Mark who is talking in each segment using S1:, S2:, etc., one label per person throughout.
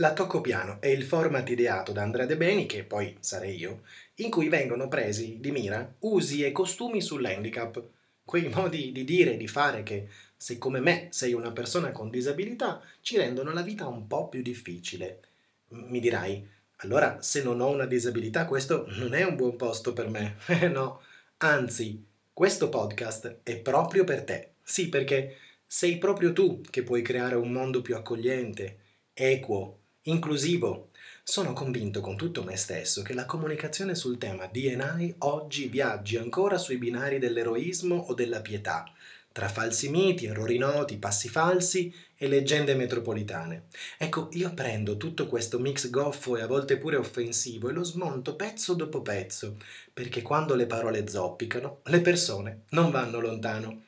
S1: La Tocco Piano è il format ideato da Andrea De Beni, che poi sarei io, in cui vengono presi di mira usi e costumi sull'handicap, quei modi di dire e di fare che, se come me sei una persona con disabilità, ci rendono la vita un po' più difficile. Mi dirai, allora se non ho una disabilità questo non è un buon posto per me. Eh no, anzi, questo podcast è proprio per te. Sì, perché sei proprio tu che puoi creare un mondo più accogliente, equo, inclusivo. Sono convinto con tutto me stesso che la comunicazione sul tema DNI oggi viaggi ancora sui binari dell'eroismo o della pietà, tra falsi miti, errori noti, passi falsi e leggende metropolitane. Ecco, io prendo tutto questo mix goffo e a volte pure offensivo e lo smonto pezzo dopo pezzo, perché quando le parole zoppicano, le persone non vanno lontano.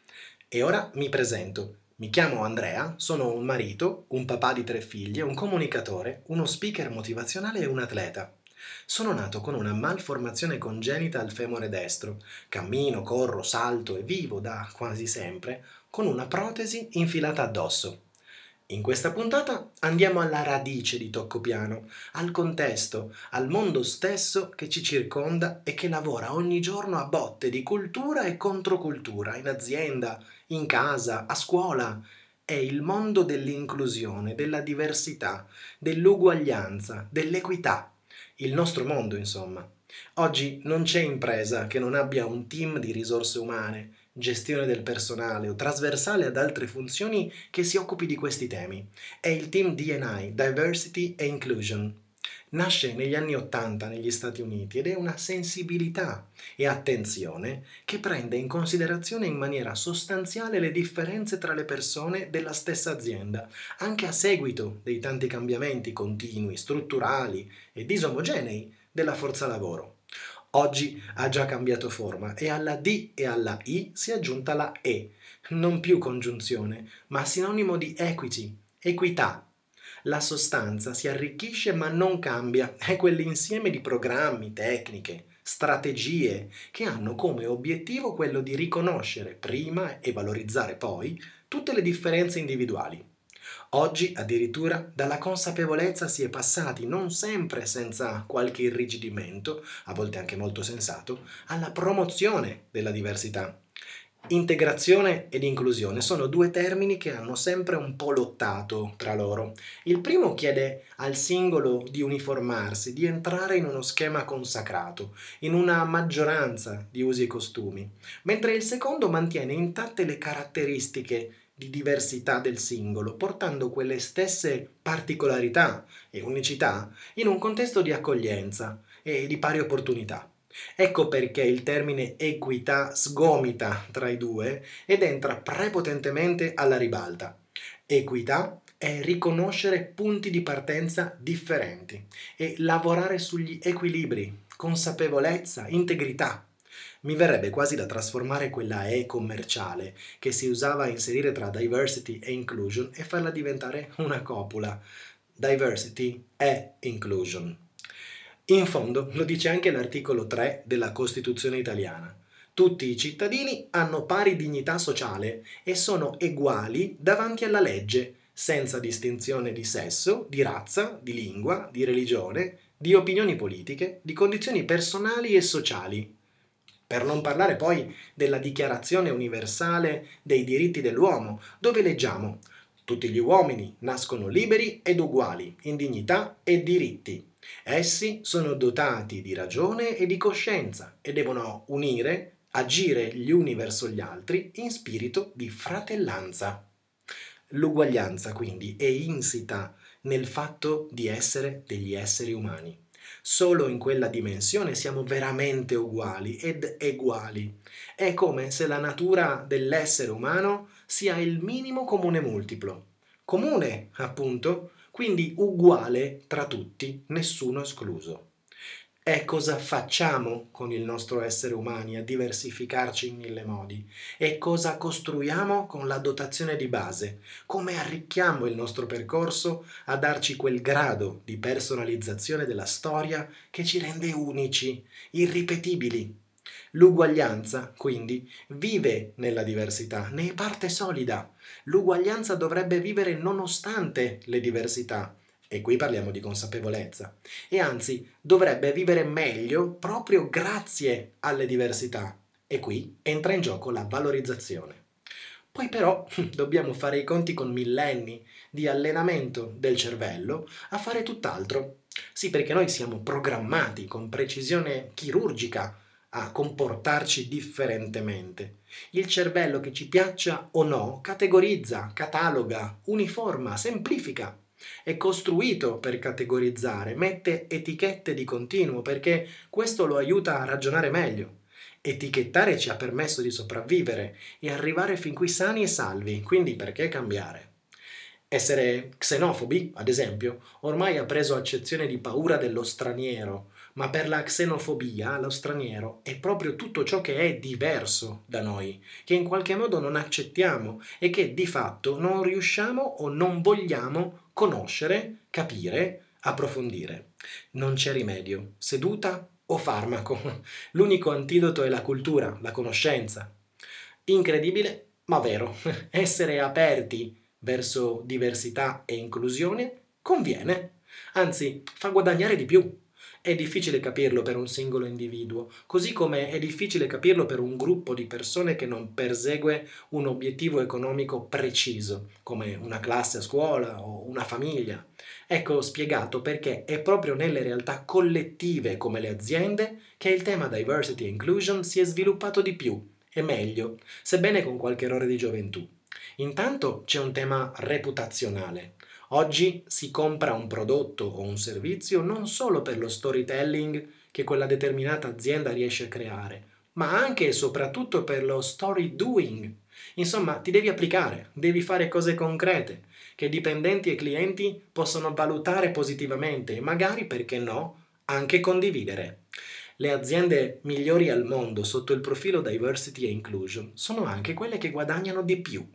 S1: E ora mi presento. Mi chiamo Andrea, sono un marito, un papà di tre figlie, un comunicatore, uno speaker motivazionale e un atleta. Sono nato con una malformazione congenita al femore destro. Cammino, corro, salto e vivo da quasi sempre con una protesi infilata addosso. In questa puntata andiamo alla radice di Toccopiano, al contesto, al mondo stesso che ci circonda e che lavora ogni giorno a botte di cultura e controcultura in azienda, in casa, a scuola. È il mondo dell'inclusione, della diversità, dell'uguaglianza, dell'equità. Il nostro mondo, insomma. Oggi non c'è impresa che non abbia un team di risorse umane, gestione del personale o trasversale ad altre funzioni che si occupi di questi temi. È il team DNI, Diversity e Inclusion. Nasce negli anni Ottanta negli Stati Uniti ed è una sensibilità e attenzione che prende in considerazione in maniera sostanziale le differenze tra le persone della stessa azienda, anche a seguito dei tanti cambiamenti continui, strutturali e disomogenei della forza lavoro. Oggi ha già cambiato forma e alla D e alla I si è aggiunta la E, non più congiunzione, ma sinonimo di equity, equità, la sostanza si arricchisce ma non cambia, è quell'insieme di programmi, tecniche, strategie che hanno come obiettivo quello di riconoscere prima e valorizzare poi tutte le differenze individuali. Oggi addirittura dalla consapevolezza si è passati, non sempre senza qualche irrigidimento, a volte anche molto sensato, alla promozione della diversità. Integrazione ed inclusione sono due termini che hanno sempre un po' lottato tra loro. Il primo chiede al singolo di uniformarsi, di entrare in uno schema consacrato, in una maggioranza di usi e costumi, mentre il secondo mantiene intatte le caratteristiche di diversità del singolo, portando quelle stesse particolarità e unicità in un contesto di accoglienza e di pari opportunità. Ecco perché il termine equità sgomita tra i due ed entra prepotentemente alla ribalta. Equità è riconoscere punti di partenza differenti e lavorare sugli equilibri, consapevolezza, integrità. Mi verrebbe quasi da trasformare quella E commerciale che si usava a inserire tra diversity e inclusion e farla diventare una copula. Diversity è inclusion. In fondo lo dice anche l'articolo 3 della Costituzione italiana. Tutti i cittadini hanno pari dignità sociale e sono uguali davanti alla legge, senza distinzione di sesso, di razza, di lingua, di religione, di opinioni politiche, di condizioni personali e sociali. Per non parlare poi della Dichiarazione universale dei diritti dell'uomo, dove leggiamo tutti gli uomini nascono liberi ed uguali in dignità e diritti Essi sono dotati di ragione e di coscienza e devono unire, agire gli uni verso gli altri in spirito di fratellanza. L'uguaglianza quindi è insita nel fatto di essere degli esseri umani. Solo in quella dimensione siamo veramente uguali ed eguali. È come se la natura dell'essere umano sia il minimo comune multiplo. Comune, appunto, quindi uguale tra tutti, nessuno escluso. E cosa facciamo con il nostro essere umani a diversificarci in mille modi? E cosa costruiamo con la dotazione di base? Come arricchiamo il nostro percorso a darci quel grado di personalizzazione della storia che ci rende unici, irripetibili? L'uguaglianza, quindi, vive nella diversità, ne è parte solida. L'uguaglianza dovrebbe vivere nonostante le diversità. E qui parliamo di consapevolezza, e anzi dovrebbe vivere meglio proprio grazie alle diversità. E qui entra in gioco la valorizzazione. Poi però dobbiamo fare i conti con millenni di allenamento del cervello a fare tutt'altro. Sì, perché noi siamo programmati con precisione chirurgica a comportarci differentemente. Il cervello che ci piaccia o no categorizza, cataloga, uniforma, semplifica. È costruito per categorizzare, mette etichette di continuo perché questo lo aiuta a ragionare meglio. Etichettare ci ha permesso di sopravvivere e arrivare fin qui sani e salvi, quindi perché cambiare? Essere xenofobi, ad esempio, ormai ha preso accezione di paura dello straniero, ma per la xenofobia lo straniero è proprio tutto ciò che è diverso da noi, che in qualche modo non accettiamo e che di fatto non riusciamo o non vogliamo conoscere, capire, approfondire. Non c'è rimedio. Seduta o farmaco. L'unico antidoto è la cultura, la conoscenza. Incredibile, ma vero. Essere aperti verso diversità e inclusione conviene, anzi fa guadagnare di più. È difficile capirlo per un singolo individuo, così come è difficile capirlo per un gruppo di persone che non persegue un obiettivo economico preciso, come una classe a scuola o una famiglia. Ecco spiegato perché è proprio nelle realtà collettive come le aziende che il tema diversity e inclusion si è sviluppato di più e meglio, sebbene con qualche errore di gioventù. Intanto c'è un tema reputazionale. Oggi si compra un prodotto o un servizio non solo per lo storytelling che quella determinata azienda riesce a creare, ma anche e soprattutto per lo story doing. Insomma, ti devi applicare, devi fare cose concrete che dipendenti e clienti possono valutare positivamente e magari, perché no, anche condividere. Le aziende migliori al mondo sotto il profilo diversity e inclusion sono anche quelle che guadagnano di più.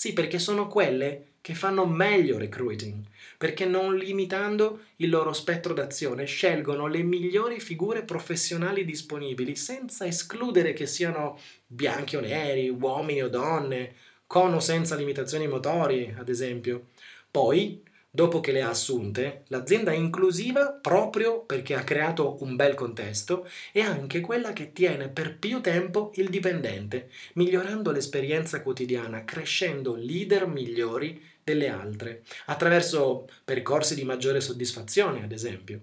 S1: Sì, perché sono quelle che fanno meglio recruiting, perché non limitando il loro spettro d'azione scelgono le migliori figure professionali disponibili senza escludere che siano bianchi o neri, uomini o donne, con o senza limitazioni motori, ad esempio. Poi dopo che le ha assunte, l'azienda inclusiva proprio perché ha creato un bel contesto è anche quella che tiene per più tempo il dipendente, migliorando l'esperienza quotidiana, crescendo leader migliori delle altre, attraverso percorsi di maggiore soddisfazione, ad esempio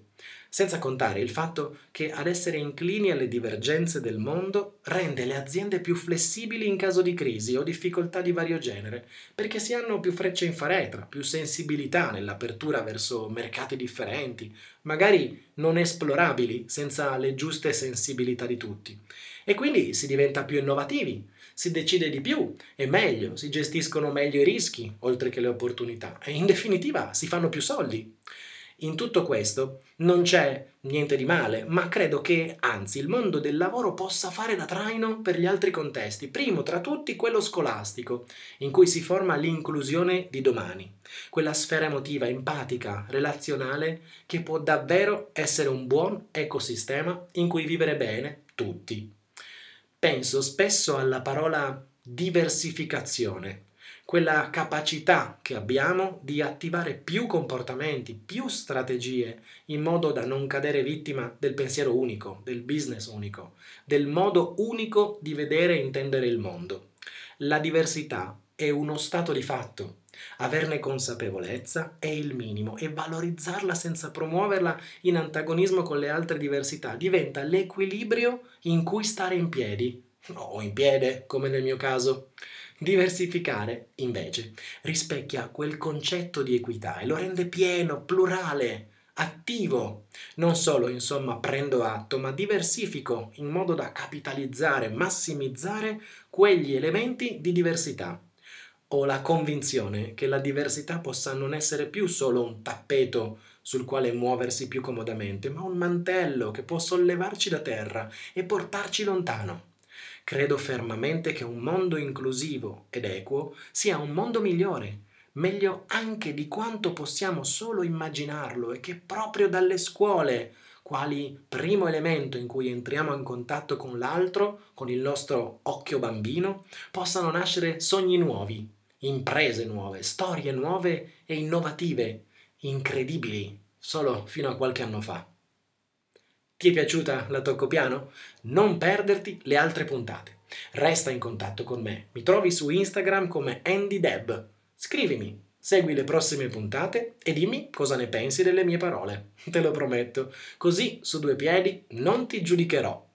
S1: senza contare il fatto che ad essere inclini alle divergenze del mondo rende le aziende più flessibili in caso di crisi o difficoltà di vario genere, perché si hanno più frecce in faretra, più sensibilità nell'apertura verso mercati differenti, magari non esplorabili senza le giuste sensibilità di tutti. E quindi si diventa più innovativi, si decide di più e meglio, si gestiscono meglio i rischi oltre che le opportunità e in definitiva si fanno più soldi. In tutto questo non c'è niente di male, ma credo che anzi il mondo del lavoro possa fare da traino per gli altri contesti, primo tra tutti quello scolastico, in cui si forma l'inclusione di domani, quella sfera emotiva, empatica, relazionale che può davvero essere un buon ecosistema in cui vivere bene tutti. Penso spesso alla parola diversificazione quella capacità che abbiamo di attivare più comportamenti, più strategie, in modo da non cadere vittima del pensiero unico, del business unico, del modo unico di vedere e intendere il mondo. La diversità è uno stato di fatto. Averne consapevolezza è il minimo e valorizzarla senza promuoverla in antagonismo con le altre diversità diventa l'equilibrio in cui stare in piedi, o in piede, come nel mio caso. Diversificare, invece, rispecchia quel concetto di equità e lo rende pieno, plurale, attivo. Non solo, insomma, prendo atto, ma diversifico in modo da capitalizzare, massimizzare quegli elementi di diversità. Ho la convinzione che la diversità possa non essere più solo un tappeto sul quale muoversi più comodamente, ma un mantello che può sollevarci da terra e portarci lontano. Credo fermamente che un mondo inclusivo ed equo sia un mondo migliore, meglio anche di quanto possiamo solo immaginarlo e che proprio dalle scuole, quali primo elemento in cui entriamo in contatto con l'altro, con il nostro occhio bambino, possano nascere sogni nuovi, imprese nuove, storie nuove e innovative, incredibili solo fino a qualche anno fa. Ti è piaciuta la Tocco Piano? Non perderti le altre puntate. Resta in contatto con me. Mi trovi su Instagram come AndyDeb. Scrivimi, segui le prossime puntate e dimmi cosa ne pensi delle mie parole. Te lo prometto. Così, su due piedi, non ti giudicherò